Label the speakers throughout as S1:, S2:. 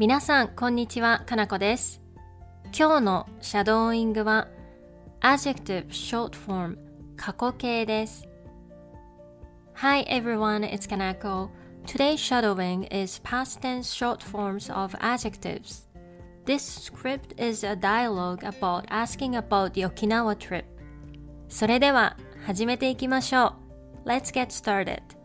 S1: 皆さん、こんにちは。かなこです。今日のシャドーイングは adjective short form 過去形です。Hi everyone, it's Kanako. Today's shadowing is past tense short forms of adjectives. This script is a dialogue about asking about the Okinawa trip. それでは始めていきましょう。Let's get started.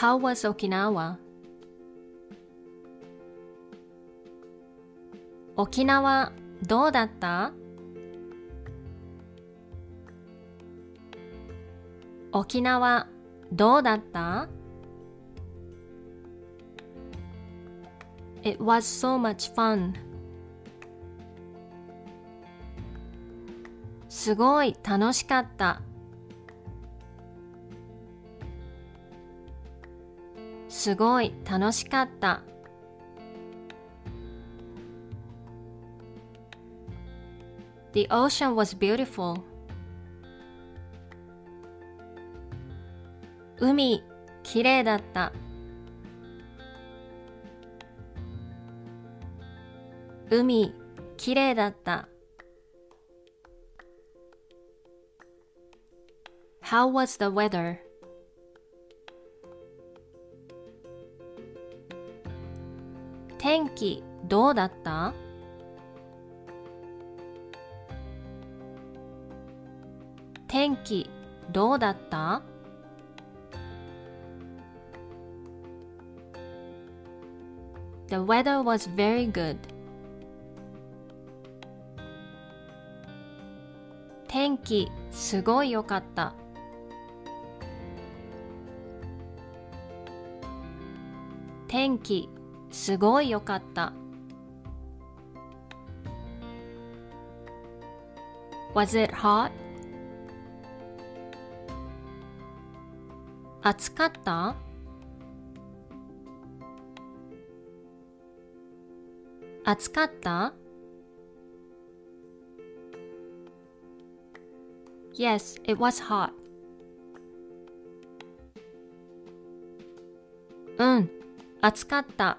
S1: How was Okinawa? 沖縄どうだった沖縄どうだった It was so much fun. すごい楽しかった。すごい楽しかった。The ocean was beautiful. 海、きれいだった。海、きれいだった。How was the weather? 天気どうだった？天気どうだった？The weather was very good. 天気すごい良かった。天気すごい良かった。Was it hot? 暑かった？暑かった？Yes, it was hot. うん、暑かった。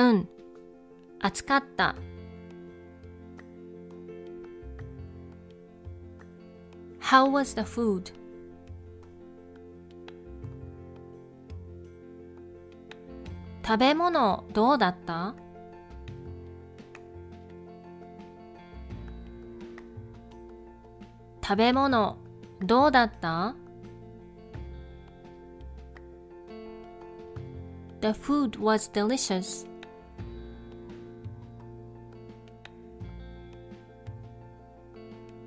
S1: うん、暑かった。How was the food? 食べ物どうだった食べ物どうだった The food was delicious.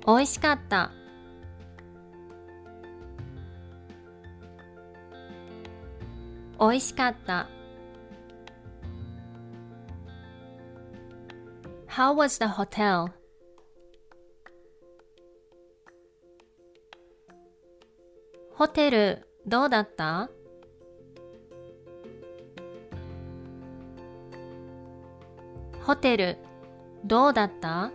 S1: おいしかった。おいしかった。How was the hotel? ホテルどうだった？ホテルどうだった？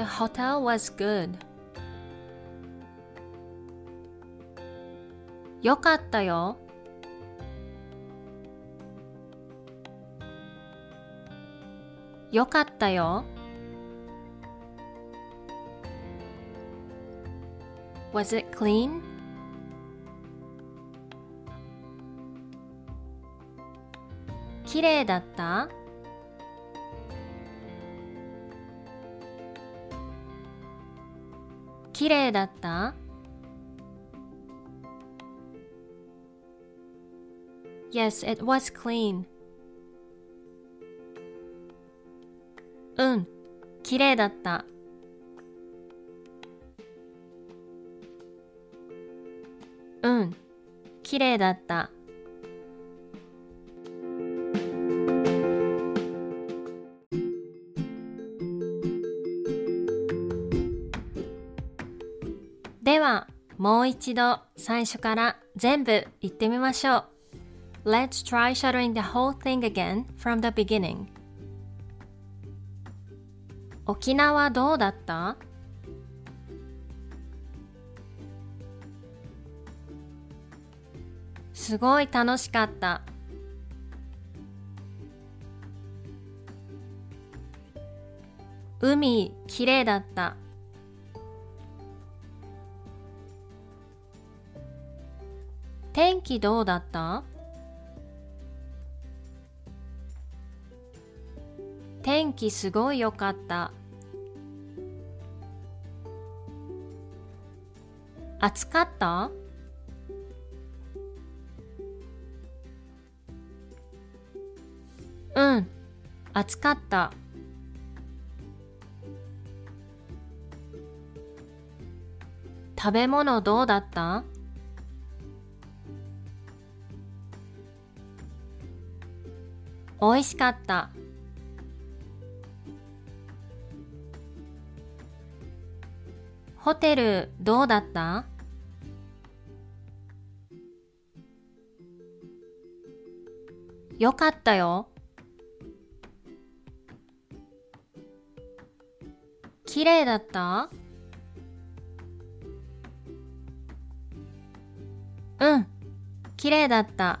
S1: The hotel was good. よかったよ。よかったよ。Was it clean? きれいだったきれいだった？Yes, it was clean. うん、きれいだった。うん、きれいだった。では、もう一度最初から全部言ってみましょう。Let's try shadowing the whole thing again from the beginning. 沖縄どうだったすごい楽しかった。海きれいだった。天気どうだった？天気すごい良かった。暑かった？うん、暑かった。食べ物どうだった？美味しかった。ホテルどうだった？よかったよ。綺麗だった？うん、綺麗だった。